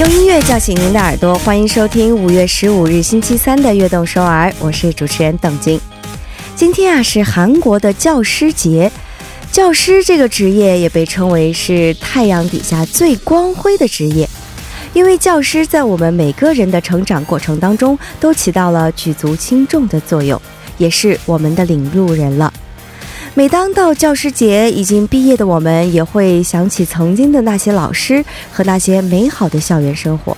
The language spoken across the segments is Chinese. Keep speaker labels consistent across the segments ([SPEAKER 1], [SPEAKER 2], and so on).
[SPEAKER 1] 用音乐叫醒您的耳朵，欢迎收听五月十五日星期三的《悦动首尔》，我是主持人邓晶。今天啊是韩国的教师节，教师这个职业也被称为是太阳底下最光辉的职业，因为教师在我们每个人的成长过程当中都起到了举足轻重的作用，也是我们的领路人了。每当到教师节，已经毕业的我们也会想起曾经的那些老师和那些美好的校园生活。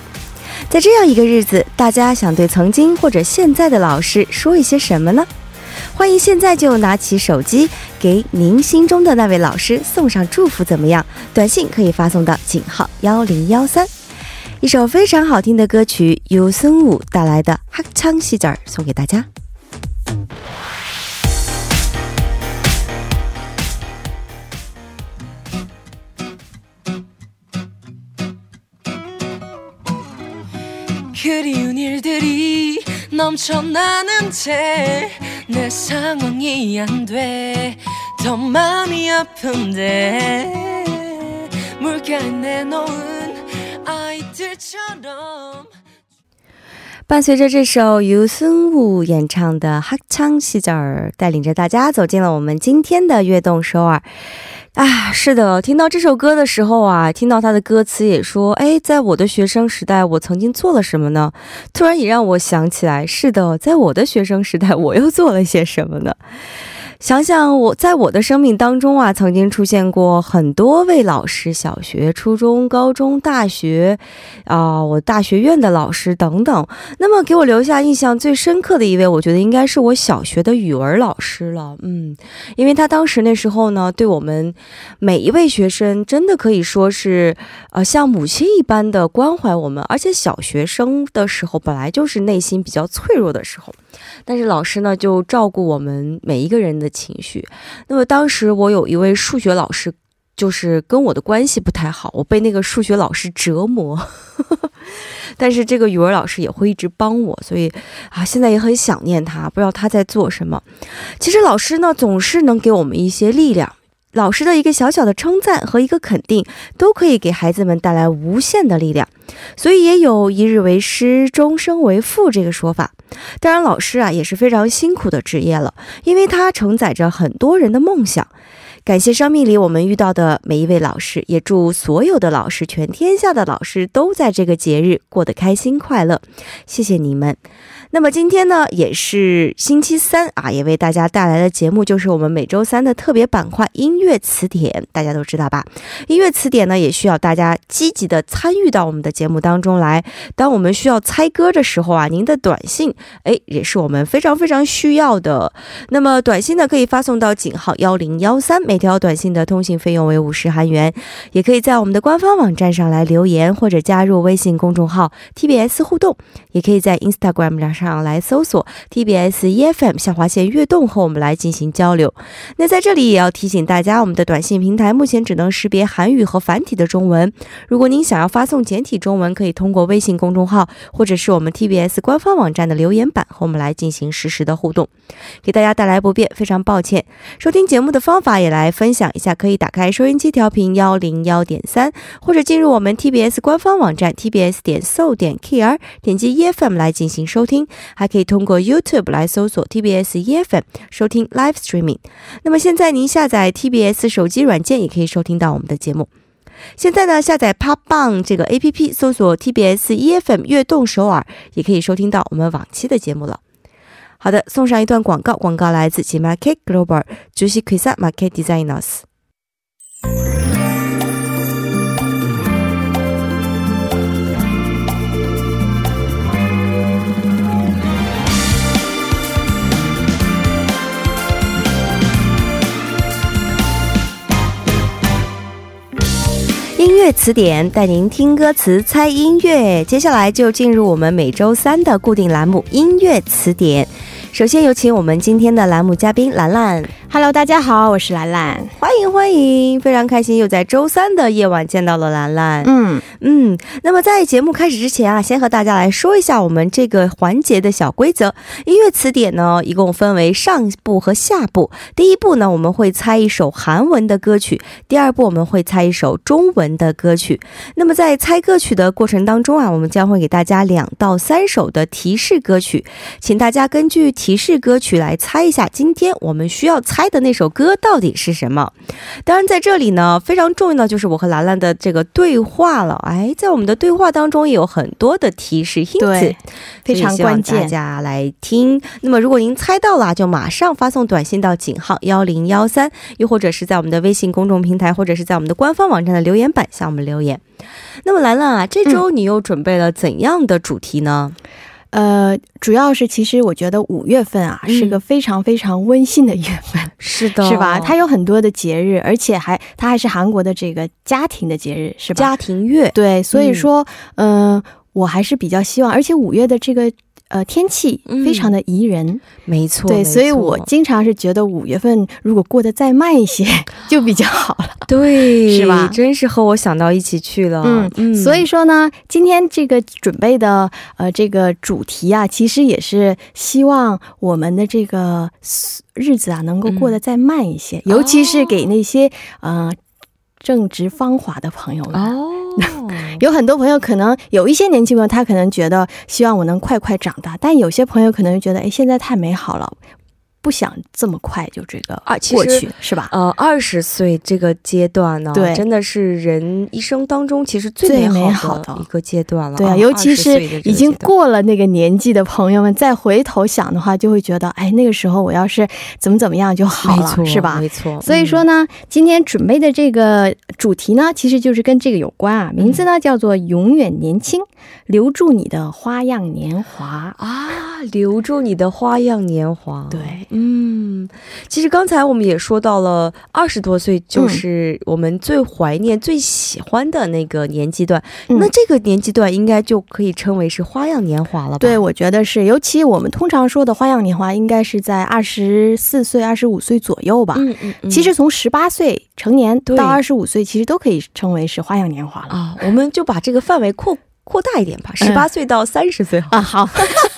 [SPEAKER 1] 在这样一个日子，大家想对曾经或者现在的老师说一些什么呢？欢迎现在就拿起手机，给您心中的那位老师送上祝福，怎么样？短信可以发送到井号幺零幺三。一首非常好听的歌曲，由孙武带来的《哈昌西子儿》送给大家。
[SPEAKER 2] 그리운 일들이 넘쳐나는데 내 상황이 안 돼 더 마음이 아픈데 물가에 내놓은 아이들처럼
[SPEAKER 1] 伴随着这首由孙武演唱的《哈昌西子儿》，带领着大家走进了我们今天的悦动首尔。 啊，是的，听到这首歌的时候啊，听到他的歌词也说，哎，在我的学生时代，我曾经做了什么呢？突然也让我想起来，是的，在我的学生时代，我又做了些什么呢？想想我在我的生命当中啊，曾经出现过很多位老师，小学、初中、高中、大学，啊、我大学院的老师等等。那么给我留下印象最深刻的一位，我觉得应该是我小学的语文老师了。嗯，因为他当时那时候呢，对我们每一位学生真的可以说是，呃，像母亲一般的关怀我们。而且小学生的时候本来就是内心比较脆弱的时候，但是老师呢就照顾我们每一个人的情绪。那么当时我有一位数学老师。就是跟我的关系不太好，我被那个数学老师折磨，但是这个语文老师也会一直帮我，所以啊，现在也很想念他，不知道他在做什么。其实老师呢，总是能给我们一些力量。老师的一个小小的称赞和一个肯定，都可以给孩子们带来无限的力量。所以也有一日为师，终生为父这个说法。当然，老师啊也是非常辛苦的职业了，因为他承载着很多人的梦想。感谢生命里我们遇到的每一位老师，也祝所有的老师，全天下的老师都在这个节日过得开心快乐。谢谢你们。那么今天呢，也是星期三啊，也为大家带来的节目就是我们每周三的特别板块音乐词典，大家都知道吧？音乐词典呢，也需要大家积极的参与到我们的节目当中来。当我们需要猜歌的时候啊，您的短信，哎，也是我们非常非常需要的。那么短信呢，可以发送到井号幺零幺三，每条短信的通信费用为五十韩元。也可以在我们的官方网站上来留言，或者加入微信公众号 TBS 互动，也可以在 Instagram 上。上来搜索 TBS EFM 下划线悦动和我们来进行交流。那在这里也要提醒大家，我们的短信平台目前只能识别韩语和繁体的中文。如果您想要发送简体中文，可以通过微信公众号或者是我们 TBS 官方网站的留言板和我们来进行实时的互动。给大家带来不便，非常抱歉。收听节目的方法也来分享一下，可以打开收音机调频幺零幺点三，或者进入我们 TBS 官方网站 TBS 点 so 点 kr，点击 EFM 来进行收听。还可以通过 YouTube 来搜索 TBS EFM 收听 Live Streaming。那么现在您下载 TBS 手机软件也可以收听到我们的节目。现在呢，下载 p o p b a n g 这个 APP，搜索 TBS EFM 悦动首尔，也可以收听到我们往期的节目了。好的，送上一段广告，广告来自 G Market Global 主席 Krisa Market Designers。乐词典带您听歌词、猜音乐。接下来就进入我们每周三的固定栏目——音乐词典。首先有请我们今天的栏目嘉宾兰兰。
[SPEAKER 3] Hello，大家好，我是兰兰。
[SPEAKER 1] 欢迎欢迎，非常开心又在周三的夜晚见到了兰兰。
[SPEAKER 3] 嗯，
[SPEAKER 1] 嗯，那么在节目开始之前啊，先和大家来说一下我们这个环节的小规则。音乐词典呢，一共分为上部和下部。第一步呢，我们会猜一首韩文的歌曲；第二步，我们会猜一首中文的歌曲。那么在猜歌曲的过程当中啊，我们将会给大家两到三首的提示歌曲，请大家根据提示歌曲来猜一下，今天我们需要猜猜的那首歌到底是什么。当然，在这里呢，非常重要的就是我和兰兰的这个对话了。哎，在我们的对话当中也有很多的提示 hint，
[SPEAKER 3] 非常关
[SPEAKER 1] 键大。家来听。那么，如果您猜到了，就马上发送短信到井号幺零幺三，又或者是在我们的微信公众平台，或者是在我们的官方网站的留言板向我们留言。那么，兰兰啊，这周你又准备了怎样的主题呢？
[SPEAKER 3] 呃，主要是其实我觉得五月份啊、
[SPEAKER 1] 嗯
[SPEAKER 3] 是个非常非常温馨的月份，
[SPEAKER 1] 是的
[SPEAKER 3] 是吧？它有很多的节日，而且还它还是韩国的这个家庭的节日，是吧？
[SPEAKER 1] 家庭月，
[SPEAKER 3] 对，所以说，嗯、我还是比较希望，而且五月的这个。呃，天气
[SPEAKER 1] 嗯。
[SPEAKER 3] 非常的宜人，
[SPEAKER 1] 没错，
[SPEAKER 3] 对，
[SPEAKER 1] 没
[SPEAKER 3] 所以我经常是觉得五月份如果过得再慢一些，就比较好了。
[SPEAKER 1] 对，
[SPEAKER 3] 是吧？
[SPEAKER 1] 真是和我想到一起去了。
[SPEAKER 3] 嗯所以说呢，今天这个准备的呃这个主题啊，其实也是希望我们的这个日子啊能够过得再慢一些，尤其是给那些、呃正值芳华的朋友们。
[SPEAKER 1] 哦，
[SPEAKER 3] 有很多朋友可能有一些年轻朋友，他可能觉得希望我能快快长大，但有些朋友可能觉得，哎，现在太美好了，不想这么快就这个
[SPEAKER 1] 啊
[SPEAKER 3] 过去，是吧？
[SPEAKER 1] 呃，二十岁这个阶段呢，
[SPEAKER 3] 对
[SPEAKER 1] 真的是人一生当中其实最
[SPEAKER 3] 最
[SPEAKER 1] 美
[SPEAKER 3] 美好的
[SPEAKER 1] 一个阶段了。
[SPEAKER 3] 对啊，
[SPEAKER 1] 哦
[SPEAKER 3] 尤其是已经过了那个年纪的朋友们，再回头想的话，就会觉得，哎，那个时候我要是怎么怎么样就好了，是吧？
[SPEAKER 1] 没错。
[SPEAKER 3] 所以说呢，今天准备的这个主题呢，其实就是跟这个有关啊，名字呢叫做“永远年轻，留住你的花样年华
[SPEAKER 1] 嗯、啊，留住你的花样年华。
[SPEAKER 3] 对，
[SPEAKER 1] 嗯，其实刚才我们也说到了，二十多岁就是我们最怀念、最喜欢的那个年纪段。
[SPEAKER 3] 嗯
[SPEAKER 1] 那这个年纪段应该就可以称为是花样年华了吧？
[SPEAKER 3] 对，我觉得是，尤其我们通常说的花样年华，应该是在二十四岁、二十五岁左右吧。
[SPEAKER 1] 嗯嗯嗯。
[SPEAKER 3] 其实从十八岁成年到二十五岁，其实都可以称为是花样年华了。
[SPEAKER 1] 啊，我们就把这个范围扩扩大一点吧，十八岁到三十岁好。
[SPEAKER 3] 啊，好，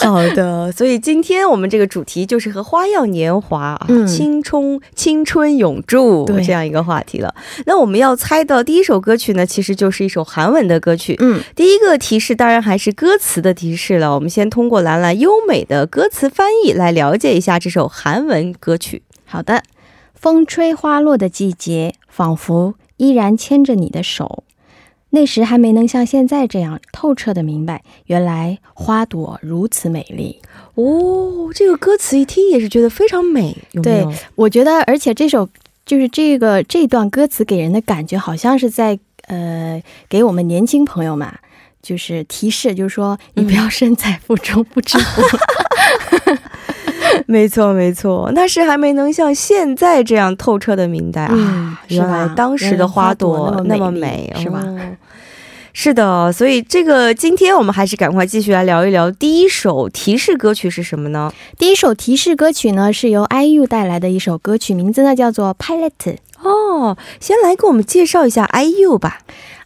[SPEAKER 1] 好的，所以今天我们这个主题就是和花样年华、啊
[SPEAKER 3] 嗯
[SPEAKER 1] 青春青春永驻这样一个话题了。那我们要猜到第一首歌曲呢，其实就是一首韩文的歌曲。
[SPEAKER 3] 嗯，
[SPEAKER 1] 第一个提示当然还是歌词的提示了。我们先通过兰兰优美的歌词翻译来了解一下这首韩文歌曲。
[SPEAKER 3] 好的。风吹花落的季节，仿佛依然牵着你的手。那时还没能像现在这样透彻的明白，原来花朵如此美丽。
[SPEAKER 1] 哦，这个歌词一听也是觉得非常美，有没有？
[SPEAKER 3] 我觉得，而且这首就是这个这段歌词给人的感觉，好像是在呃给我们年轻朋友们啊就是提示，就是说你不要身在福中不知福。
[SPEAKER 1] 没错，没错，那是还没能像现在这样透彻的明白啊。原来当时的花朵那么
[SPEAKER 3] 美是吧
[SPEAKER 1] 哦是的，所以这个今天我们还是赶快继续来聊一聊第一首提示歌曲是什么呢？
[SPEAKER 3] 第一首提示歌曲呢，是由 IU 带来的一首歌曲，名字呢叫做《Pilot》。
[SPEAKER 1] 哦，先来给我们介绍一下 IU 吧。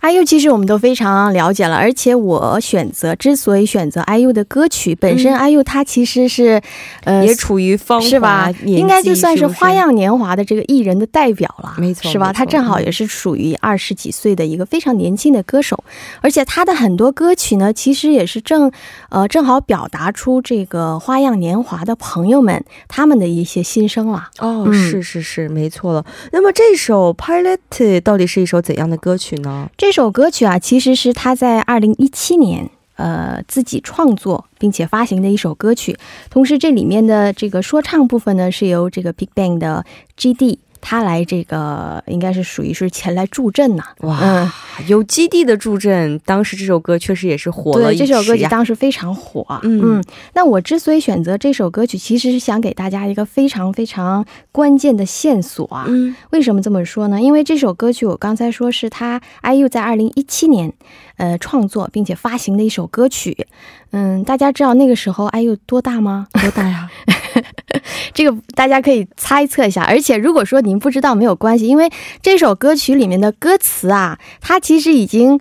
[SPEAKER 3] IU 其实我们都非常了解了，而且我选择之所以选择 IU 的歌曲，本身
[SPEAKER 1] 嗯
[SPEAKER 3] IU 它其实是、呃
[SPEAKER 1] 也处于芳
[SPEAKER 3] 是吧？应该就算是花样年华的这个艺人的代表了，
[SPEAKER 1] 没错
[SPEAKER 3] 是吧？他正好也是属于二十几岁的一个非常年轻的歌手，而且他的很多歌曲呢，其实也是正呃正好表达出这个花样年华的朋友们他们的一些心声了。
[SPEAKER 1] 哦，
[SPEAKER 3] 嗯
[SPEAKER 1] 是是是，没错了。那么这首 Pilot 到底是一首怎样的歌曲呢？
[SPEAKER 3] 这这首歌曲啊，其实是他在二零一七年。呃，自己创作并且发行的一首歌曲，同时这里面的这个说唱部分呢，是由这个 Big Bang 的 GD 他来这个应该是属于是前来助阵呐、
[SPEAKER 1] 哇，
[SPEAKER 3] 嗯，
[SPEAKER 1] 有基地的助阵，当时这首歌确实也是火了
[SPEAKER 3] 对，这。首歌曲当时非常火。
[SPEAKER 1] 嗯
[SPEAKER 3] 那我之所以选择这首歌曲，其实是想给大家一个非常非常关键的线索啊。
[SPEAKER 1] 嗯
[SPEAKER 3] 为什么这么说呢？因为这首歌曲我刚才说是他 IU 在二零一七年呃创作并且发行的一首歌曲。嗯，大家知道那个时候 IU 多大吗？
[SPEAKER 1] 多大呀？
[SPEAKER 3] 这个大家可以猜测一下。而且如果说您不知道没有关系，因为这首歌曲里面的歌词啊，它其实已经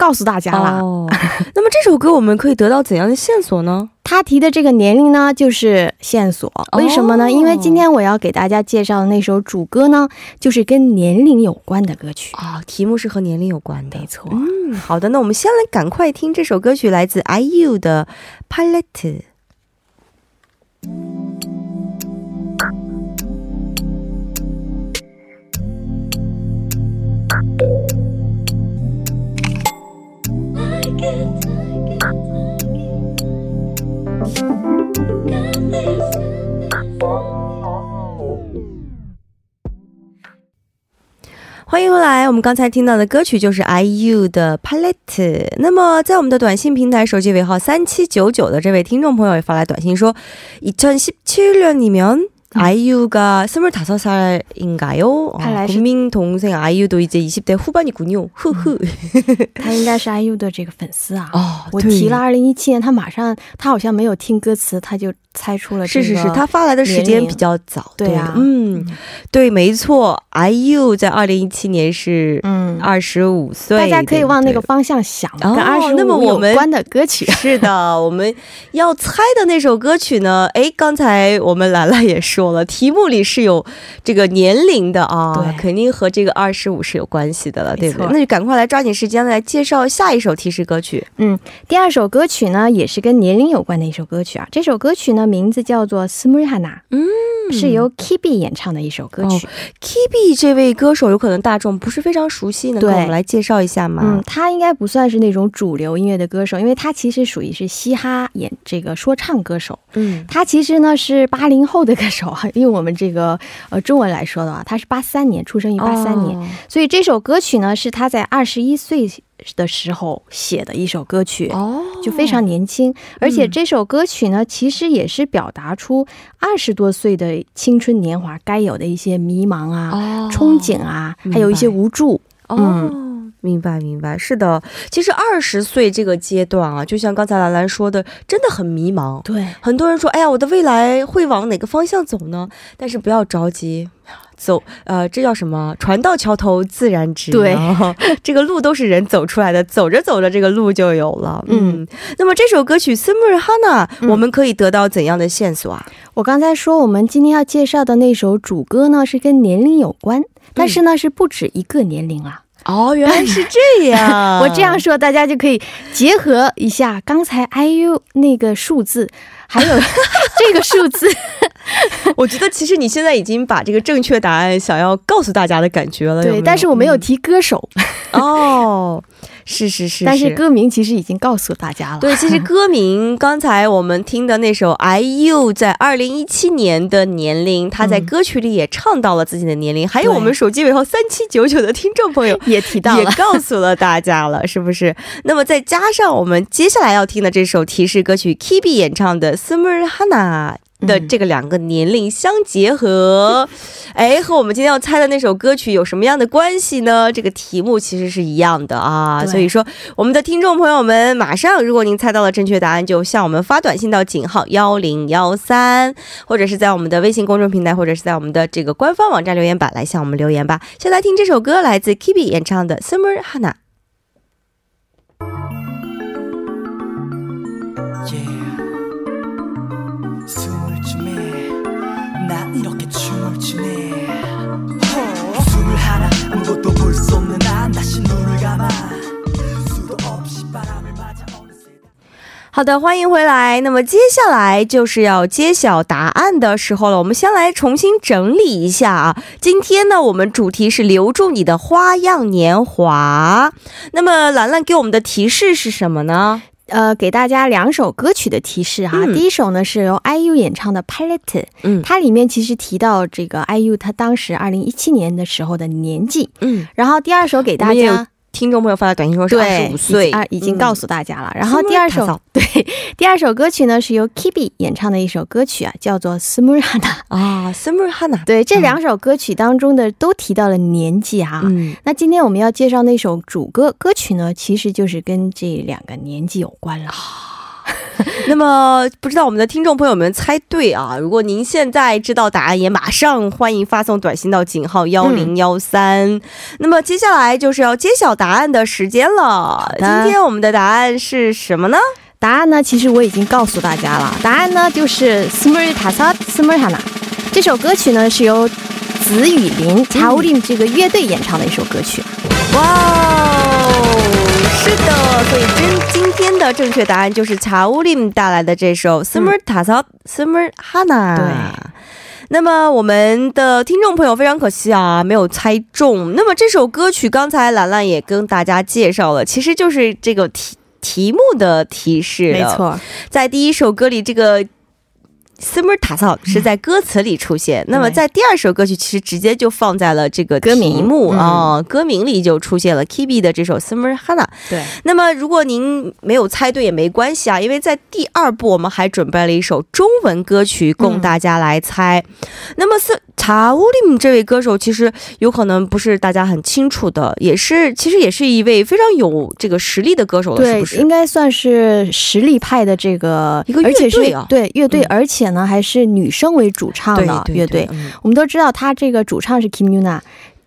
[SPEAKER 3] 告诉大家啦。
[SPEAKER 1] 哦，那么这首歌我们可以得到怎样的线索呢？
[SPEAKER 3] 他提的这个年龄呢，就是线索。为什么呢？
[SPEAKER 1] 哦
[SPEAKER 3] 因为今天我要给大家介绍的那首主歌呢，就是跟年龄有关的歌曲。
[SPEAKER 1] 啊、题目是和年龄有关的。
[SPEAKER 3] 没错。
[SPEAKER 1] 嗯，好的，那我们先来赶快听这首歌曲，来自 IU 的《Palette》。欢迎回来，我们刚才听到的歌曲就是 IU 的 Palette。那么，在我们的短信平台手机尾号三七九九的这位听众朋友也发来短信说，2017년이면 아이유가 25살인가요? 아,
[SPEAKER 3] 看来是-
[SPEAKER 1] 국민 동생 아이유도 이제 20대 후반이군요. 흐흐.
[SPEAKER 3] 他应该是 IU 的这个粉丝啊。
[SPEAKER 1] 어,
[SPEAKER 3] 我提了二零一七年，他马上他好像没有听歌词，他就 猜出了这个。
[SPEAKER 1] 是是是，他发来的时间比较早。
[SPEAKER 3] 对啊
[SPEAKER 1] 嗯，对，没错，IU 在二零一七年是
[SPEAKER 3] 嗯，
[SPEAKER 1] 二十五岁，
[SPEAKER 3] 大家可以往那个方向想，
[SPEAKER 1] 哦
[SPEAKER 3] 跟二十
[SPEAKER 1] 那么
[SPEAKER 3] 五有
[SPEAKER 1] 我们
[SPEAKER 3] 关的歌曲。
[SPEAKER 1] 是的，我们要猜的那首歌曲呢？哎，刚才我们兰兰也说了，题目里是有这个年龄的啊，
[SPEAKER 3] 对
[SPEAKER 1] 肯定和这个二十五是有关系的了，对不对那就赶快来抓紧时间来介绍下一首提示歌曲。
[SPEAKER 3] 嗯第二首歌曲呢，也是跟年龄有关的一首歌曲啊。这首歌曲呢，名字叫做《斯穆哈娜》，
[SPEAKER 1] 嗯，
[SPEAKER 3] 是由 Kibi 演唱的一首歌曲。
[SPEAKER 1] Kibi 这位歌手有可能大众不是非常熟悉，能给我们来介绍一下吗？
[SPEAKER 3] 嗯，他应该不算是那种主流音乐的歌手，因为他其实属于是嘻哈演这个说唱歌手。
[SPEAKER 1] 嗯
[SPEAKER 3] 他其实呢是八零后的歌手啊，用我们这个呃中文来说的话，他是八三年出生于八三年，
[SPEAKER 1] 哦
[SPEAKER 3] 所以这首歌曲呢是他在二十一岁的时候写的一首歌曲。
[SPEAKER 1] 哦，
[SPEAKER 3] 就非常年轻，而且这首歌曲呢，其实也是表达出二十多岁的青春年华该有的一些迷茫啊、
[SPEAKER 1] 哦
[SPEAKER 3] 憧憬啊，还有一些无助。
[SPEAKER 1] 哦。明白，明白，是的。其实二十岁这个阶段啊，就像刚才兰兰说的，真的很迷茫。
[SPEAKER 3] 对，
[SPEAKER 1] 很多人说：“哎呀，我的未来会往哪个方向走呢？”但是不要着急，走，呃，这叫什么？船到桥头自然直。
[SPEAKER 3] 对
[SPEAKER 1] 啊，这个路都是人走出来的，走着走着，这个路就有了。嗯，
[SPEAKER 3] 嗯
[SPEAKER 1] 那么这首歌曲《Summer Hana》，
[SPEAKER 3] 嗯
[SPEAKER 1] 我们可以得到怎样的线索啊？
[SPEAKER 3] 我刚才说，我们今天要介绍的那首主歌呢，是跟年龄有关，但是呢，是不止一个年龄啊。
[SPEAKER 1] 哦，原来是这样。
[SPEAKER 3] 我这样说，大家就可以结合一下刚才 IU 那个数字，还有 这个数字。
[SPEAKER 1] 我觉得其实你现在已经把这个正确答案想要告诉大家的感觉了。
[SPEAKER 3] 对，
[SPEAKER 1] 有
[SPEAKER 3] 但是我没有提歌手，
[SPEAKER 1] 哦，是是是，
[SPEAKER 3] 但是歌名其实已经告诉大家了。
[SPEAKER 1] 对，其实 歌名刚才我们听的那首 IU 在二零一七年的年龄，他在
[SPEAKER 3] 嗯
[SPEAKER 1] 歌曲里也唱到了自己的年龄，还有我们手机尾号三七九九的听众朋友。
[SPEAKER 3] 也提到
[SPEAKER 1] 也。告诉了大家了，是不是？那么再加上我们接下来要听的这首提示歌曲 Kibi 演唱的《Summer Hana》的
[SPEAKER 3] 嗯
[SPEAKER 1] 这个两个年龄相结合，哎，和我们今天要猜的那首歌曲有什么样的关系呢？这个题目其实是一样的啊，所以说我们的听众朋友们，马上如果您猜到了正确答案，就向我们发短信到井号幺零幺三，或者是在我们的微信公众平台，或者是在我们的这个官方网站留言板来向我们留言吧。先来听这首歌，来自 Kibi 演唱的《Summer Hana》。
[SPEAKER 2] 이렇게 춤을 추네 숨을 하나 아무것도 볼 수 없는 난 다시 눈을 감아 수도 없이 바람을 맞아 어느새
[SPEAKER 1] 好的，欢迎回来。那么接下来就是要揭晓答案的时候了。我们先来重新整理一下啊。今天呢，我们主题是留住你的花样年华。那么兰兰给我们的提示是什么呢？
[SPEAKER 3] 呃，给大家两首歌曲的提示哈。
[SPEAKER 1] 嗯
[SPEAKER 3] 第一首呢是由 IU 演唱的《Palette》，
[SPEAKER 1] 嗯
[SPEAKER 3] 它里面其实提到这个 IU 他当时二零一七年的时候的年纪。
[SPEAKER 1] 嗯，
[SPEAKER 3] 然后第二首给大家
[SPEAKER 1] 听众朋友发的短信说：“是二十五岁
[SPEAKER 3] 啊，已经告诉大家了。”然后第二首，对，第二首歌曲呢是由 Kibi 演唱的一首歌曲啊，叫做《Sumurhana》
[SPEAKER 1] 啊，《Sumurhana》。
[SPEAKER 3] 对，这两首歌曲当中的都提到了年纪哈。
[SPEAKER 1] 嗯，
[SPEAKER 3] 那今天我们要介绍那首主歌歌曲呢，其实就是跟这两个年纪有关了。
[SPEAKER 1] 那么不知道我们的听众朋友们猜对啊？如果您现在知道答案，也马上欢迎发送短信到井号幺零幺三。那么接下来就是要揭晓答案的时间了。今天我们的答案是什么呢？
[SPEAKER 3] 答案呢，其实我已经告诉大家了，答案呢就是 s m u r t a s a Smurta n a 这首歌曲呢是由紫雨林 c h a o l i m 这个乐队演唱的一首歌曲。
[SPEAKER 1] 哇哦，是的，所以今今天的正确答案就是查乌林带来的这首《Summer t a s a Summer Hana》。
[SPEAKER 3] 对。
[SPEAKER 1] 那么我们的听众朋友非常可惜啊，没有猜中。那么这首歌曲刚才兰兰也跟大家介绍了，其实就是这个题题目的提示。
[SPEAKER 3] 没，错，
[SPEAKER 1] 在第一首歌里，这个 “summer 塔草”是在歌词里出现。那么在第二首歌曲，其实直接就放在了这个
[SPEAKER 3] 歌名
[SPEAKER 1] 题目
[SPEAKER 3] 嗯
[SPEAKER 1] 啊、歌名里就出现了 Kibi 的这首 “summer Hana”。
[SPEAKER 3] 对，
[SPEAKER 1] 那么如果您没有猜对也没关系啊，因为在第二部我们还准备了一首中文歌曲供大家来猜。那么是查乌林这位歌手，其实有可能不是大家很清楚的，也是其实也是一位非常有这个实力的歌手了，是不，是？
[SPEAKER 3] 应该算是实力派的这个
[SPEAKER 1] 一个乐队啊
[SPEAKER 3] 对乐队，
[SPEAKER 1] 嗯
[SPEAKER 3] 而且呢还是女生为主唱的乐队。
[SPEAKER 1] 嗯
[SPEAKER 3] 我们都知道，他这个主唱是 Kim Yuna。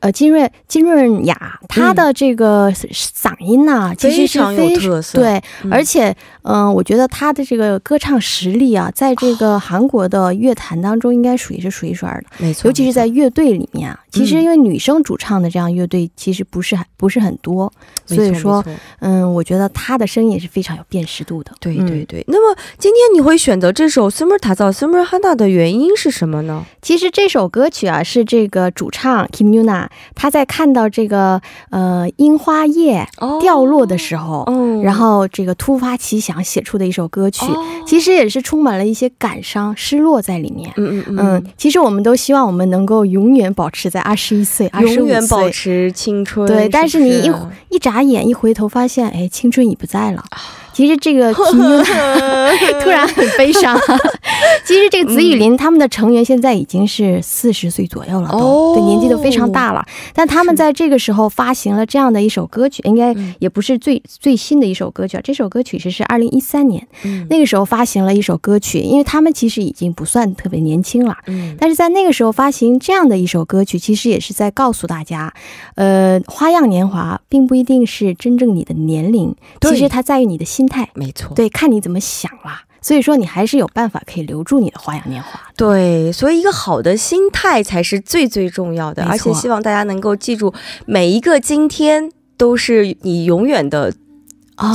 [SPEAKER 3] 呃，金润金润雅，她的这个嗓音呐、其实是
[SPEAKER 1] 非常有特色
[SPEAKER 3] 对，
[SPEAKER 1] 嗯
[SPEAKER 3] 而且，嗯、我觉得她的这个歌唱实力啊，在这个韩国的乐坛当中，应该属于是数一数二的。
[SPEAKER 1] 没错，
[SPEAKER 3] 尤其是在乐队里面啊，其实
[SPEAKER 1] 嗯
[SPEAKER 3] 因为女生主唱的这样乐队其实不是很不是很多，所以说嗯，我觉得她的声音也是非常有辨识度的。嗯
[SPEAKER 1] 对对对。那么今天你会选择这首《Summer 塔造 Summer Hana》的原因是什么呢？
[SPEAKER 3] 其实这首歌曲啊，是这个主唱 Kim Yuna 他在看到这个呃樱花叶掉落的时候，
[SPEAKER 1] 哦，
[SPEAKER 3] 然后这个突发奇想写出的一首歌曲，
[SPEAKER 1] 哦
[SPEAKER 3] 其实也是充满了一些感伤、失落在里面。
[SPEAKER 1] 嗯嗯嗯
[SPEAKER 3] 嗯，其实我们都希望我们能够永远保持在二十一岁、二十五
[SPEAKER 1] 永远保。持青春。
[SPEAKER 3] 对，但是你一一眨眼一回头，发现哎，青春已不在了。
[SPEAKER 1] 啊
[SPEAKER 3] 其实这个 突然很悲伤。其实这个紫雨林他们的成员现在已经是四十岁左右了都，
[SPEAKER 1] 哦
[SPEAKER 3] 对，年纪都非常大了。但他们在这个时候发行了这样的一首歌曲，应该
[SPEAKER 1] 嗯
[SPEAKER 3] 也不是最最新的一首歌曲啊。这首歌曲是是二零一三年
[SPEAKER 1] 嗯
[SPEAKER 3] 那个时候发行了一首歌曲，因为他们其实已经不算特别年轻了。
[SPEAKER 1] 嗯
[SPEAKER 3] 但是在那个时候发行这样的一首歌曲，其实也是在告诉大家，呃，花样年华并不一定是真正你的年龄，其实它在于你的心态。
[SPEAKER 1] 没错，
[SPEAKER 3] 对，看你怎么想啦。所以说，你还是有办法可以留住你的花样年华。
[SPEAKER 1] 对，所以一个好的心态才是最最重要的，而且希望大家能够记住，每一个今天都是你永远的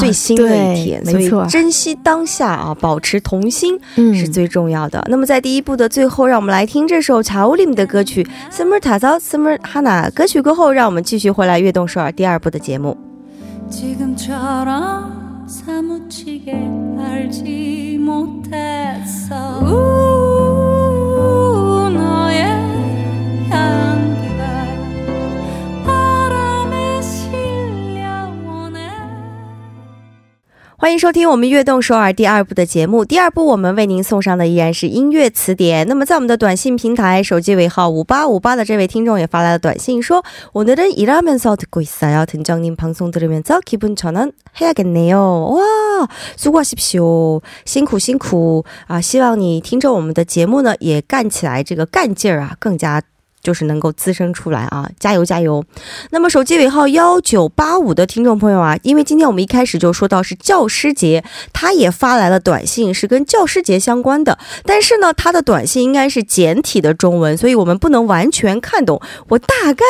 [SPEAKER 1] 最新的一天，所以珍惜当下啊，保持童心
[SPEAKER 3] 嗯
[SPEAKER 1] 是最重要的。那么在第一部的最后，让我们来听这首查乌林的歌曲《Summer 타자 Summer Hana》。歌曲过后，让我们继续回来《悦动首尔》第二部的节目。
[SPEAKER 4] 사무치게 알지 못했어. 우,
[SPEAKER 1] 欢迎收听我们《悦动首尔》第二部的节目。第二部我们为您送上的依然是音乐词典。那么在我们的短信平台，手机尾号五八五八的这位听众也发来了短信说：“오늘은일하면서듣고있어요。등장님방송들으면서기분전환해야겠네요。哇，수고하십시오，辛苦辛苦啊！希望你听着我们的节目呢，也干起来，这个干劲儿啊，更加。” 就是能够滋生出来啊！加油加油！那么手机尾号幺九八五的听众朋友啊，因为今天我们一开始就说到是教师节，他也发来了短信，是跟教师节相关的。但是呢，他的短信应该是简体的中文，所以我们不能完全看懂。我大概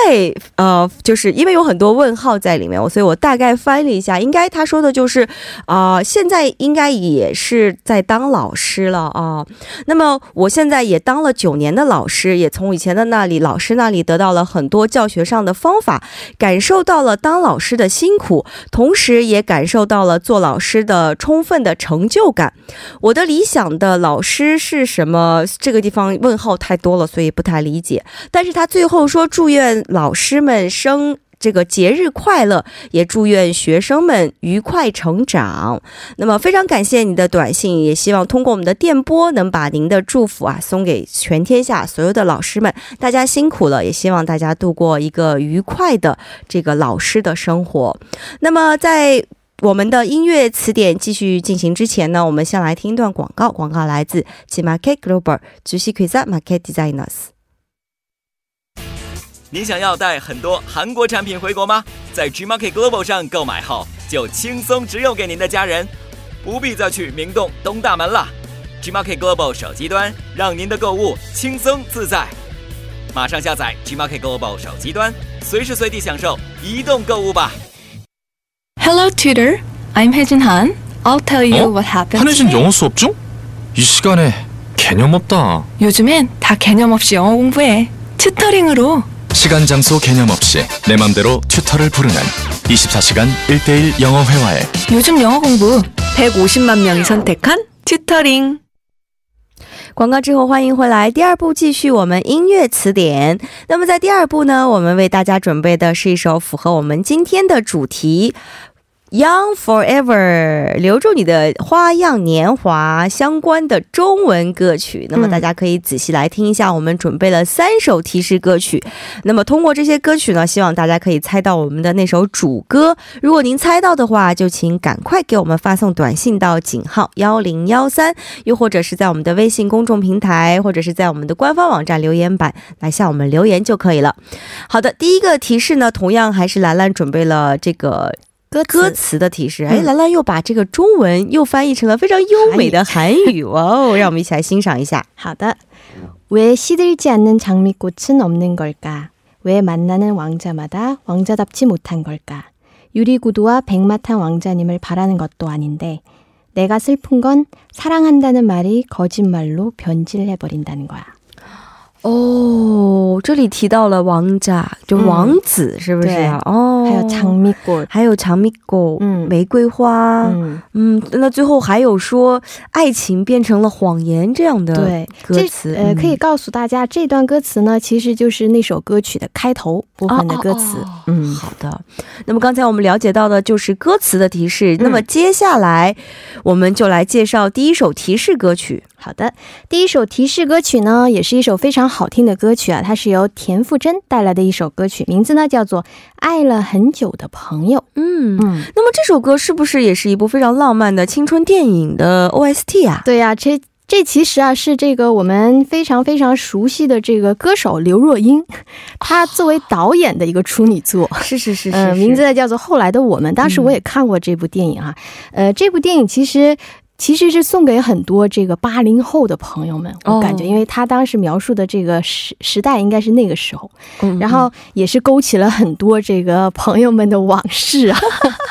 [SPEAKER 1] 呃，就是因为有很多问号在里面，所以我大概翻了一下，应该他说的就是啊、现在应该也是在当老师了啊。那么我现在也当了九年的老师，也从以前的那里老师那里得到了很多教学上的方法，感受到了当老师的辛苦，同时也感受到了做老师的充分的成就感。我的理想的老师是什么？这个地方问号太多了，所以不太理解。但是他最后说，祝愿老师们生。这个节日快乐，也祝愿学生们愉快成长。那么非常感谢你的短信，也希望通过我们的电波能把您的祝福啊送给全天下所有的老师们。大家辛苦了，也希望大家度过一个愉快的这个老师的生活。那么在我们的音乐词典继续进行之前呢，我们先来听一段广告。广告来自 G Market Global 主席 Quiz Market Designers。
[SPEAKER 5] 你想要带很多韩国产品回国吗？在 Gmarket Global 上购买后，就轻松直邮给您的家人，不必再去明洞东大门了。Gmarket Global 手机端让您的购物轻松自在。马上下载 Gmarket Global 手机端，随时随地享受移动购物吧。
[SPEAKER 6] Hello, tutor. I'm 혜진 Han. I'll tell you what happened.
[SPEAKER 7] 한혜진 영어 수업 중? 이 시간에 개념 없다.
[SPEAKER 6] 요즘엔 다 개념 없이 영어 공부해. 튜터링으로.
[SPEAKER 7] 시간 장소 개념 없이 내 맘대로 튜터를 부르는 24시간 1대1 영어 회화에
[SPEAKER 6] 요즘 영어 공부 150만 명이 선택한 튜터링.
[SPEAKER 1] 广告之后，欢迎回来。第二部继续我们音乐词典。那么在第二部呢，我们为大家准备的是一首符合我们今天的主题。 Young Forever，留住你的花样年华相关的中文歌曲。那么大家可以仔细来听一下，我们准备了三首提示歌曲。那么通过这些歌曲呢，希望大家可以猜到我们的那首主歌。如果您猜到的话，就请赶快给我们发送短信到井号幺零幺三，又或者是在我们的微信公众平台，或者是在我们的官方网站留言板来向我们留言就可以了。好的，第一个提示呢，同样还是兰兰准备了这个。
[SPEAKER 3] 歌
[SPEAKER 1] 歌词的提示，哎，
[SPEAKER 3] 嗯
[SPEAKER 1] 兰兰又把这个中文又翻译成了非常优美的韩语，哇哦！让我们一起来欣赏一下。
[SPEAKER 3] 好的。왜 시들지 않는 장미꽃은 없는 걸까? 왜 만나는 왕자마다 왕자답지 못한 걸까? 유리구두와 백마탄 왕자님을 바라는 것도 아닌데 내가 슬픈 건 사랑한다는 말이 거짓말로 변질해버린다는 거야.
[SPEAKER 1] 哦，这里提到了王炸，就王子是不是？哦，
[SPEAKER 3] 还有长米果，
[SPEAKER 1] 还有长米果，
[SPEAKER 3] 嗯，
[SPEAKER 1] 玫瑰花。嗯，那最后还有说爱情变成了谎言这样的歌词。
[SPEAKER 3] 呃，可以告诉大家这段歌词呢，其实就是那首歌曲的开头部分的歌词。嗯，
[SPEAKER 1] 好的。那么刚才我们了解到的就是歌词的提示，那么接下来我们就来介绍第一首提示歌曲。
[SPEAKER 3] 好的，第一首提示歌曲呢，也是一首非常好听的歌曲啊，它是由田馥甄带来的一首歌曲，名字呢叫做《爱了很久的朋友》。
[SPEAKER 1] 嗯，
[SPEAKER 3] 嗯，
[SPEAKER 1] 那么这首歌是不是也是一部非常浪漫的青春电影的 OST 啊？
[SPEAKER 3] 对呀、这这其实啊是这个我们非常非常熟悉的这个歌手刘若英，她作为导演的一个处女作。
[SPEAKER 1] 是是是是
[SPEAKER 3] 嗯、名字呢叫做《后来的我们》。当时我也看过这部电影哈、呃，这部电影其实。其实是送给很多这个八零后的朋友们，我感觉，
[SPEAKER 1] 哦
[SPEAKER 3] 因为他当时描述的这个时时代应该是那个时候，
[SPEAKER 1] 嗯
[SPEAKER 3] 然后也是勾起了很多这个朋友们的往事啊。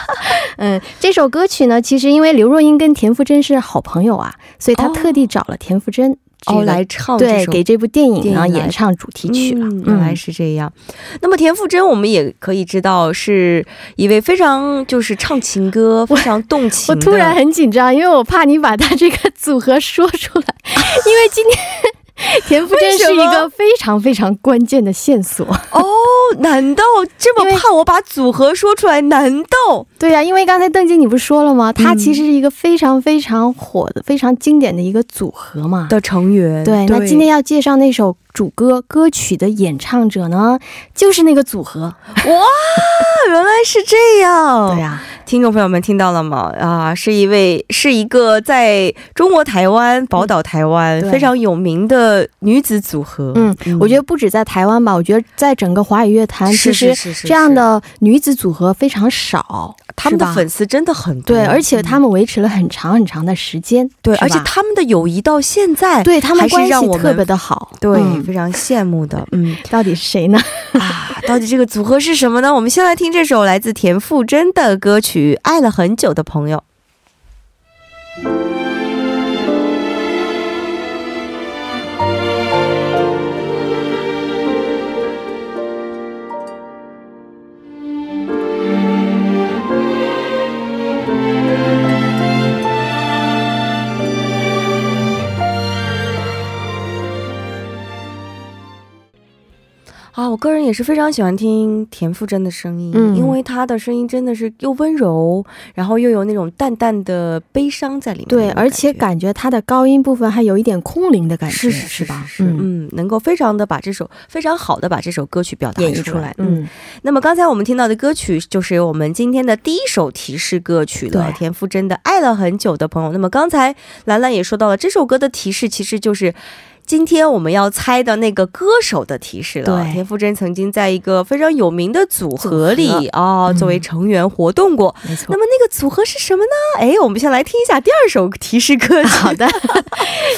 [SPEAKER 3] 嗯，这首歌曲呢，其实因为刘若英跟田馥甄是好朋友啊，所以他
[SPEAKER 1] 哦。
[SPEAKER 3] 特地找了田馥甄、这个
[SPEAKER 1] 哦来唱
[SPEAKER 3] 对给这部电影呢
[SPEAKER 1] 电影来
[SPEAKER 3] 演唱主题曲了。
[SPEAKER 1] 嗯，原来是这样。那么田馥甄，我们也可以知道是一位非常就是唱情歌、非常动情的。
[SPEAKER 3] 我突然很紧张，因为我怕你把他这个组合说出来，因为今天 田馥甄是一个非常非常关键的线索。
[SPEAKER 1] 哦，难道这么怕我把组合说出来？难道
[SPEAKER 3] 对呀、因为刚才邓晶你不是说了吗？他
[SPEAKER 1] 嗯
[SPEAKER 3] 其实是一个非常非常火的、非常经典的一个组合嘛。
[SPEAKER 1] 的成员？
[SPEAKER 3] 对，那今天要介绍那首主歌歌曲的演唱者呢，就是那个组合。
[SPEAKER 1] 哇原来是这样。
[SPEAKER 3] 对呀、
[SPEAKER 1] 听众朋友们听到了吗？啊，是一位是一个在中国台湾宝岛台湾
[SPEAKER 3] 对
[SPEAKER 1] 非常有名的女子组合。
[SPEAKER 3] 嗯，我觉得不止在台湾吧，我觉得在整个华语乐坛，其实这样的女子组合非常少，
[SPEAKER 1] 他们的粉丝真的很多，
[SPEAKER 3] 对，而且他
[SPEAKER 1] 们、
[SPEAKER 3] 维持了很长很长的时间，
[SPEAKER 1] 对，而且他们的友谊到现在
[SPEAKER 3] 对他们关系特别的好。
[SPEAKER 1] 对、
[SPEAKER 3] 嗯
[SPEAKER 1] 非常羡慕的。嗯
[SPEAKER 3] 到底是谁呢？
[SPEAKER 1] 啊，到底这个组合是什么呢？我们先来听这首来自田馥甄的歌曲《与爱了很久的朋友》。我个人也是非常喜欢听田馥甄的声音，
[SPEAKER 3] 嗯
[SPEAKER 1] 因为她的声音真的是又温柔，然后又有那种淡淡的悲伤在里面。
[SPEAKER 3] 对，而且
[SPEAKER 1] 感
[SPEAKER 3] 感觉她的高音部分还有一点空灵的感觉，
[SPEAKER 1] 是是是
[SPEAKER 3] 吧？
[SPEAKER 1] 是，嗯，能够非常的把这首非常好的把这首歌曲表达
[SPEAKER 3] 演绎
[SPEAKER 1] 出
[SPEAKER 3] 出来，嗯，
[SPEAKER 1] 那么刚才我们听到的歌曲就是由我们今天的第一首提示歌曲了，田馥甄的《爱了很久的朋友》。那么刚才兰兰也说到了，这首歌的提示其实就是。今天我们要猜的那个歌手的提示了。田馥甄曾经在一个非常有名的组合里哦，
[SPEAKER 3] 嗯
[SPEAKER 1] 作为成员活动过。
[SPEAKER 3] 没错
[SPEAKER 1] 那。么那个组合是什么呢？哎，我们先来听一下第二首提示歌曲。
[SPEAKER 3] 好的，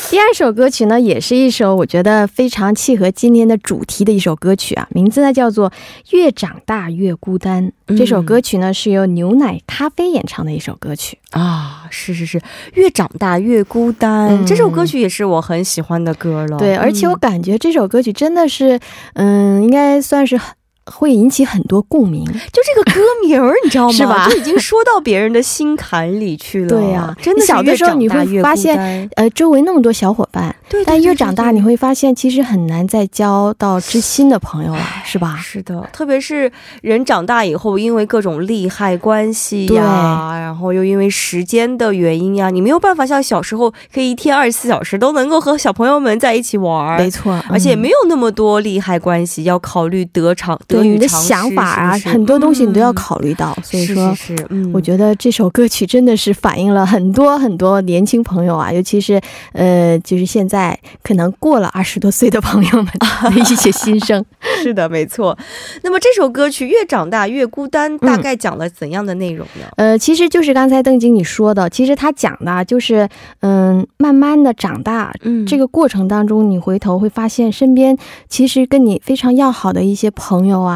[SPEAKER 3] 第二首歌曲呢，也是一首我觉得非常契合今天的主题的一首歌曲啊，名字呢叫做《越长大越孤单》。
[SPEAKER 1] 嗯
[SPEAKER 3] 这首歌曲呢是由牛奶咖啡演唱的一首歌曲。
[SPEAKER 1] 啊，是是是，越长大越孤单、
[SPEAKER 3] 嗯
[SPEAKER 1] 这首歌曲也是我很喜欢的歌了。
[SPEAKER 3] 对，而且我
[SPEAKER 1] 嗯。
[SPEAKER 3] 感觉这首歌曲真的是，嗯，应该算是很会引起很多共鸣。
[SPEAKER 1] 就这个歌名儿，你知道吗？
[SPEAKER 3] 是吧
[SPEAKER 1] 就已经说到别人的心坎里去了。
[SPEAKER 3] 对呀
[SPEAKER 1] 真的
[SPEAKER 3] 小的时候你会发现呃，周围那么多小伙伴，
[SPEAKER 1] 对对
[SPEAKER 3] 但越长大你会发现，其实很难再交到知心的朋友了，是吧？
[SPEAKER 1] 是的，特别是人长大以后，因为各种利害关系呀，然后又因为时间的原因呀，你没有办法像小时候可以一天二十四小时都能够和小朋友们在一起玩儿，
[SPEAKER 3] 没错，
[SPEAKER 1] 而且
[SPEAKER 3] 嗯
[SPEAKER 1] 没有那么多利害关系，要考虑得偿得
[SPEAKER 3] 对你的想法啊，很多东西你都要
[SPEAKER 1] 嗯
[SPEAKER 3] 考虑到，所以说。
[SPEAKER 1] 是是，嗯，
[SPEAKER 3] 我觉得这首歌曲真的是反映了很多很多年轻朋友啊，尤其是呃，就是现在可能过了二十多岁的朋友们的一些心声。
[SPEAKER 1] 是的，没错。那么这首歌曲《越长大越孤单》大概讲了怎样的内容呢？
[SPEAKER 3] 呃，其实就是刚才邓经理说的，其实他讲的啊就是，嗯，慢慢的长大，
[SPEAKER 1] 嗯
[SPEAKER 3] 这个过程当中，你回头会发现，身边其实跟你非常要好的一些朋友啊，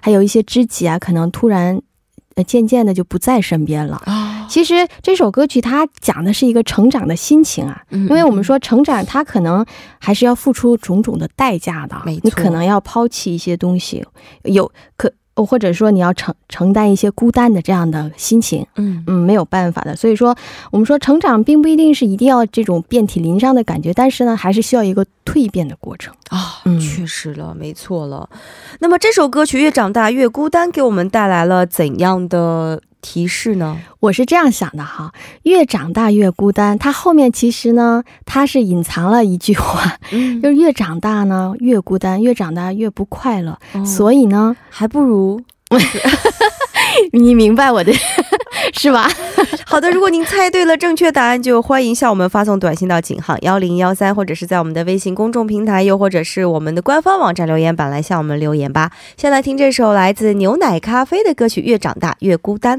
[SPEAKER 3] 还有一些知己啊，可能突然，呃，渐渐的就不在身边了。
[SPEAKER 1] 啊，
[SPEAKER 3] 其实这首歌曲它讲的是一个成长的心情啊，
[SPEAKER 1] 因
[SPEAKER 3] 因为我们说成长，它可能还是要付出种种的代价的
[SPEAKER 1] 没错，
[SPEAKER 3] 你可能要抛弃一些东西，有可或者说你要承承担一些孤单的这样的心情，
[SPEAKER 1] 嗯
[SPEAKER 3] 嗯，没有办法的。所以说，我们说成长并不一定是一定要这种遍体鳞伤的感觉，但是呢，还是需要一个蜕变的过程。
[SPEAKER 1] 啊，
[SPEAKER 3] 嗯
[SPEAKER 1] 确实了，没错了。那么这首歌曲《越长大越孤单》给我们带来了怎样的提示呢？
[SPEAKER 3] 我是这样想的哈，越长大越孤单。它后面其实呢，它是隐藏了一句话，
[SPEAKER 1] 嗯
[SPEAKER 3] 就是越长大呢越孤单，越长大越不快乐。
[SPEAKER 1] 哦
[SPEAKER 3] 所以呢，
[SPEAKER 1] 还不如
[SPEAKER 3] 你明白我的 是吧？
[SPEAKER 1] 好的。如果您猜对了正确答案，就欢迎向我们发送短信到井号幺零幺三，或者是在我们的微信公众平台，又或者是我们的官方网站留言板来向我们留言吧。先来听这首来自牛奶咖啡的歌曲《越长大越孤单》。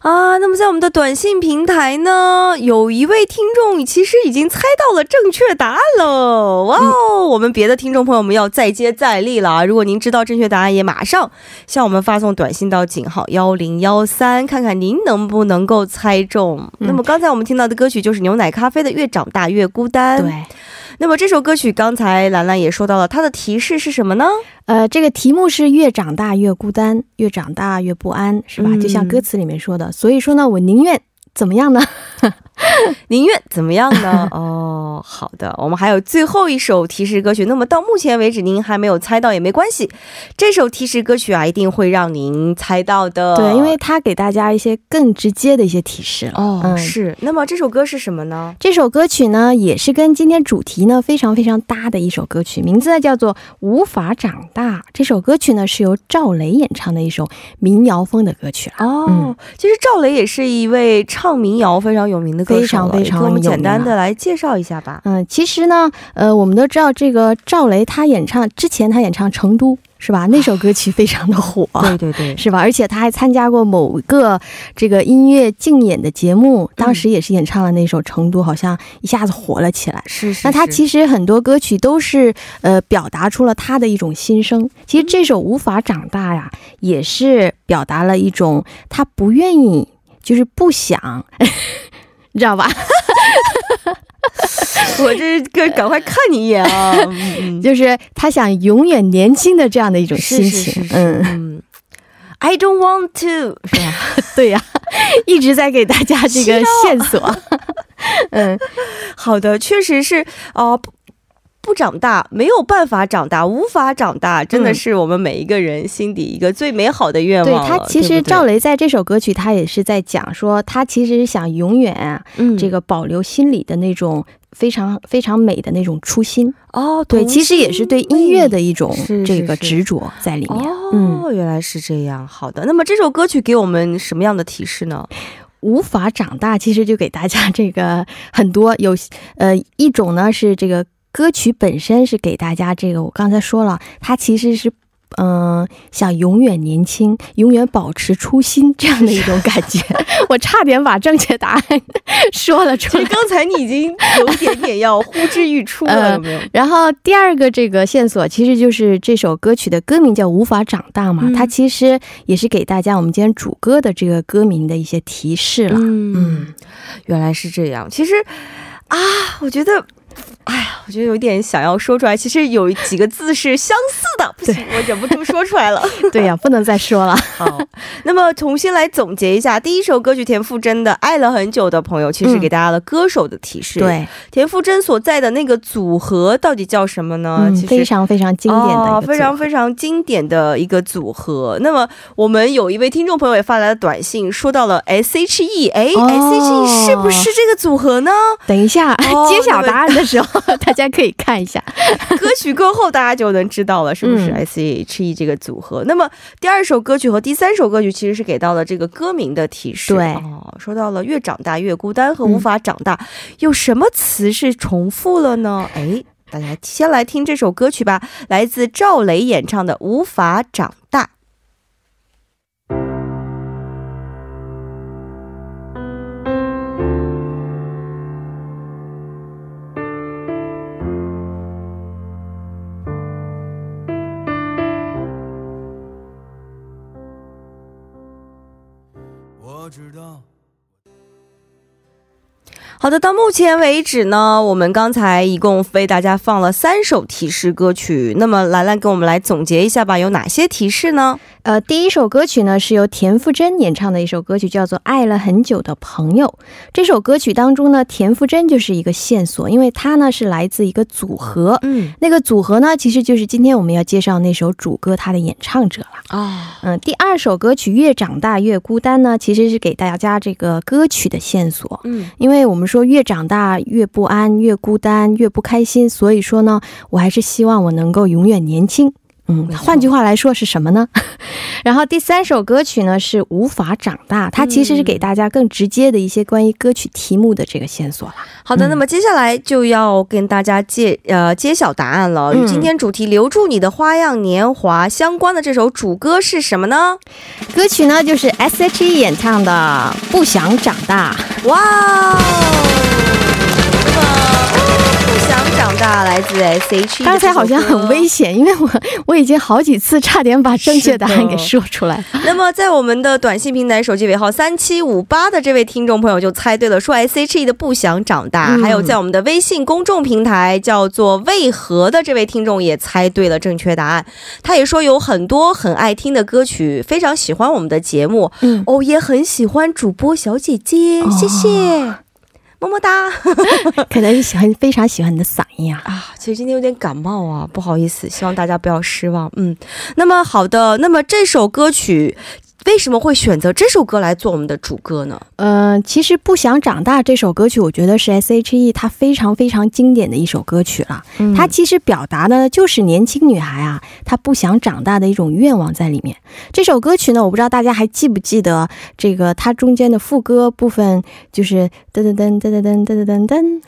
[SPEAKER 1] 啊，那么在我们的短信平台呢，有一位听众其实已经猜到了正确答案了。哇哦，我们别的听众朋友们要再接再厉了啊！如果您知道正确答案，也马上向我们发送短信到井号幺零幺三，看看您能不能够猜中。
[SPEAKER 3] 嗯
[SPEAKER 1] 那么刚才我们听到的歌曲就是牛奶咖啡的《越长大越孤单》。
[SPEAKER 3] 对，
[SPEAKER 1] 那么这首歌曲刚才兰兰也说到了，它的提示是什么呢？
[SPEAKER 3] 呃，这个题目是越长大越孤单，越长大越不安，是吧？
[SPEAKER 1] 嗯
[SPEAKER 3] 就像歌词里面说的。所以说呢，我宁愿怎么样呢？
[SPEAKER 1] 宁愿怎么样呢？哦，好的，我们还有最后一首提示歌曲。那么到目前为止，您还没有猜到也没关系，这首提示歌曲啊，一定会让您猜到的。
[SPEAKER 3] 对，因为它给大家一些更直接的一些提示了。
[SPEAKER 1] 哦、
[SPEAKER 3] 嗯
[SPEAKER 1] 是。那么这首歌是什么呢？
[SPEAKER 3] 这首歌曲呢，也是跟今天主题呢非常非常搭的一首歌曲，名字呢叫做《无法长大》。这首歌曲呢是由赵雷演唱的一首民谣风的歌曲啊。
[SPEAKER 1] 哦、
[SPEAKER 3] 嗯
[SPEAKER 1] 其实赵雷也是一位唱民谣非常有名的
[SPEAKER 3] 非常非常
[SPEAKER 1] 我们
[SPEAKER 3] 有名
[SPEAKER 1] 简单的
[SPEAKER 3] 啊
[SPEAKER 1] 来介绍一下吧。
[SPEAKER 3] 嗯，其实呢，呃，我们都知道这个赵雷他演唱之前他演唱《成都》是吧？那首歌曲非常的火。
[SPEAKER 1] 对对对，
[SPEAKER 3] 是吧？而且他还参加过某个这个音乐竞演的节目，当时也是演唱了那首《成都》，好像一下子火了起来。
[SPEAKER 1] 是是。
[SPEAKER 3] 那他其实很多歌曲都是呃表达出了他的一种心声。其实这首《无法长大》呀，也是表达了一种他不愿意，就是不想，你知道吧？
[SPEAKER 1] 我这个赶快看你一眼啊！
[SPEAKER 3] 就是他想永远年轻的这样的一种心情。嗯，
[SPEAKER 1] 嗯，I don't want to，是吧？
[SPEAKER 3] 对呀、一直在给大家这个线索。嗯，
[SPEAKER 1] 好的，确实是哦、不不长大，没有办法长大，无法长大，真的
[SPEAKER 3] 嗯
[SPEAKER 1] 是我们每一个人心底一个最美好的愿
[SPEAKER 3] 对
[SPEAKER 1] 望对。
[SPEAKER 3] 他其实赵雷在这首歌曲，他也是在讲说，他其实想永远啊，
[SPEAKER 1] 嗯
[SPEAKER 3] 这个保留心里的那种非常非常美的那种初心。
[SPEAKER 1] 哦，
[SPEAKER 3] 对，其实也是对音乐的一种这个执着在里面。
[SPEAKER 1] 哦，
[SPEAKER 3] 嗯，
[SPEAKER 1] 原来是这样。好的，那么这首歌曲给我们什么样的提示呢？
[SPEAKER 3] 无法长大，其实就给大家这个很多有呃一种呢是这个歌曲本身是给大家这个，我刚才说了，它其实是。嗯，想永远年轻，永远保持初心，这样的一种感觉。我差点把正确答案说了出来。
[SPEAKER 1] 刚才你已经有一点点要呼之欲出了，
[SPEAKER 3] 呃
[SPEAKER 1] 有没有？
[SPEAKER 3] 然后第二个这个线索，其实就是这首歌曲的歌名叫《无法长大》嘛，
[SPEAKER 1] 嗯
[SPEAKER 3] 它其实也是给大家我们今天主歌的这个歌名的一些提示了。
[SPEAKER 1] 嗯
[SPEAKER 3] 嗯，
[SPEAKER 1] 原来是这样。其实啊，我觉得。哎呀，我觉得有点想要说出来，其实有几个字是相似的，不行，我忍不住说出来了。
[SPEAKER 3] 对呀、不能再说了。
[SPEAKER 1] 好，那么重新来总结一下，第一首歌曲田馥甄的《爱了很久的朋友》，其实
[SPEAKER 3] 嗯
[SPEAKER 1] 给大家的歌手的提示。，
[SPEAKER 3] 对，
[SPEAKER 1] 田馥甄所在的那个组合到底叫什么呢？
[SPEAKER 3] 嗯，
[SPEAKER 1] 其实
[SPEAKER 3] 非常非常经典的
[SPEAKER 1] 哦，非常非常经典的一个组合。那么我们有一位听众朋友也发来了短信，说到了 S.H.E，哎、
[SPEAKER 3] 哦
[SPEAKER 1] s h e 是不是这个组合呢？
[SPEAKER 3] 等一下、
[SPEAKER 1] 哦
[SPEAKER 3] 揭晓答案的时候，大家可以看一下。
[SPEAKER 1] 歌曲过后大家就能知道了，是不是
[SPEAKER 3] 嗯
[SPEAKER 1] S.H.E 这个组合？那么第二首歌曲和第三首歌曲其实是给到了这个歌名的提示。
[SPEAKER 3] 对
[SPEAKER 1] 哦，说到了越长大越孤单和
[SPEAKER 3] 嗯
[SPEAKER 1] 无法长大，有什么词是重复了呢？哎。大家先来听这首歌曲吧，来自赵雷演唱的《无法长大》。好的，到目前为止呢，我们刚才一共为大家放了三首提示歌曲。那么兰兰给我们来总结一下吧，有哪些提示呢？
[SPEAKER 3] 呃，第一首歌曲呢是由田馥甄演唱的一首歌曲，叫做《爱了很久的朋友》。这首歌曲当中呢，田馥甄就是一个线索，因为她呢是来自一个组合。
[SPEAKER 1] 嗯
[SPEAKER 3] 那个组合呢，其实就是今天我们要介绍那首主歌它的演唱者了。
[SPEAKER 1] 啊，
[SPEAKER 3] 嗯，第二首歌曲《越长大越孤单》呢，其实是给大家这个歌曲的线索。
[SPEAKER 1] 嗯
[SPEAKER 3] 因为我们说越长大越不安、越孤单、越不开心，所以说呢，我还是希望我能够永远年轻。嗯，换句话来说是什么呢？然后第三首歌曲呢是无法长大，它其实是给大家更直接的一些关于歌曲题目的这个线索了。
[SPEAKER 1] 好的，
[SPEAKER 3] 嗯
[SPEAKER 1] 那么接下来就要跟大家揭呃揭晓答案了。与
[SPEAKER 3] 嗯
[SPEAKER 1] 今天主题“留住你的花样年华”相关的这首主歌是什么呢？
[SPEAKER 3] 歌曲呢就是 S.H.E 演唱的《不想长大》。
[SPEAKER 1] 哇哦！想长大来自 S.H.E，
[SPEAKER 3] 刚才好像很危险，因为我 我已经好几次差点把正确答案给说出来。
[SPEAKER 1] 那么，在我们的短信平台手机尾号三七五八的这位听众朋友就猜对了，说 S.H.E 的《不想长大》
[SPEAKER 3] 嗯。
[SPEAKER 1] 还有在我们的微信公众平台叫做“为何”的这位听众也猜对了正确答案。他也说有很多很爱听的歌曲，非常喜欢我们的节目，
[SPEAKER 3] 嗯，
[SPEAKER 1] 哦，也很喜欢主播小姐姐，
[SPEAKER 3] 哦
[SPEAKER 1] 谢。谢，么么哒。
[SPEAKER 3] 可能是喜欢非常喜欢你的嗓音啊。
[SPEAKER 1] 啊，其实今天有点感冒啊，不好意思，希望大家不要失望。嗯，那么好的，那么这首歌曲为什么会选择这首歌来做我们的主歌呢？
[SPEAKER 3] 嗯、其实《不想长大》这首歌曲，我觉得是 S.H.E 它非常非常经典的一首歌曲了。
[SPEAKER 1] 嗯
[SPEAKER 3] 它其实表达的就是年轻女孩啊，她不想长大的一种愿望在里面。这首歌曲呢，我不知道大家还记不记得这个它中间的副歌部分，就是噔噔噔噔噔噔噔噔噔。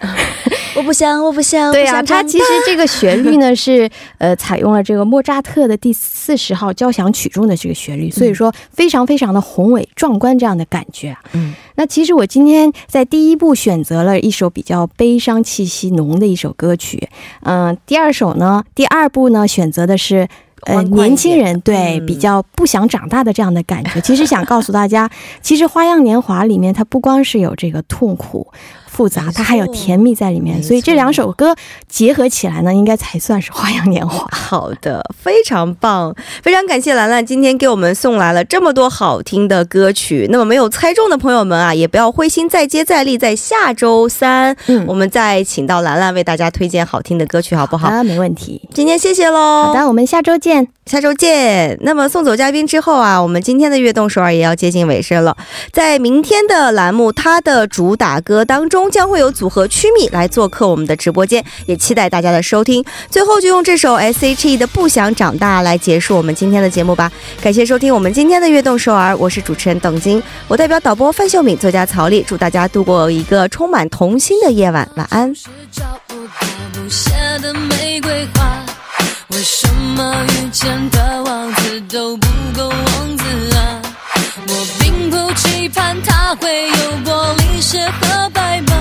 [SPEAKER 1] 我不想，我不想，
[SPEAKER 3] 对呀、
[SPEAKER 1] 呀、
[SPEAKER 3] 它其实这个旋律呢 是呃采用了这个莫扎特的第四十号交响曲中的这个旋律，所以说非常非常的宏伟壮观这样的感觉啊。
[SPEAKER 1] 嗯，
[SPEAKER 3] 那其实我今天在第一部选择了一首比较悲伤气息浓的一首歌曲，嗯、第二首呢，第二部呢选择的是。呃，年轻人对、
[SPEAKER 1] 嗯
[SPEAKER 3] 比较不想长大的这样的感觉，其实想告诉大家，其实《花样年华》里面它不光是有这个痛苦、复杂它还有甜蜜在里面，所以这两首歌结合起来呢，应该才算是花样年华。
[SPEAKER 1] 好的，非常棒，非常感谢兰兰今天给我们送来了这么多好听的歌曲。那么没有猜中的朋友们啊，也不要灰心，再接再厉，在下周三，
[SPEAKER 3] 嗯
[SPEAKER 1] 我们再请到兰兰为大家推荐好听的歌曲，好不好？
[SPEAKER 3] 啊，没问题。
[SPEAKER 1] 今天谢谢喽。
[SPEAKER 3] 好的，我们下周见。
[SPEAKER 1] 下周见。那么送走嘉宾之后啊，我们今天的悦动首尔也要接近尾声了。在明天的栏目，它的主打歌当中将会有组合曲米来做客我们的直播间，也期待大家的收听。最后就用这首 S.H.E 的《不想长大》来结束我们今天的节目吧。感谢收听我们今天的悦动首尔，我是主持人董晶，我代表导播范秀敏、作家曹丽，祝大家度过一个充满童心的夜晚，晚安。
[SPEAKER 4] 是找不到不谢的玫瑰花，为什么遇见的王子都不够王子啊？我并不期盼他会有玻璃鞋和白马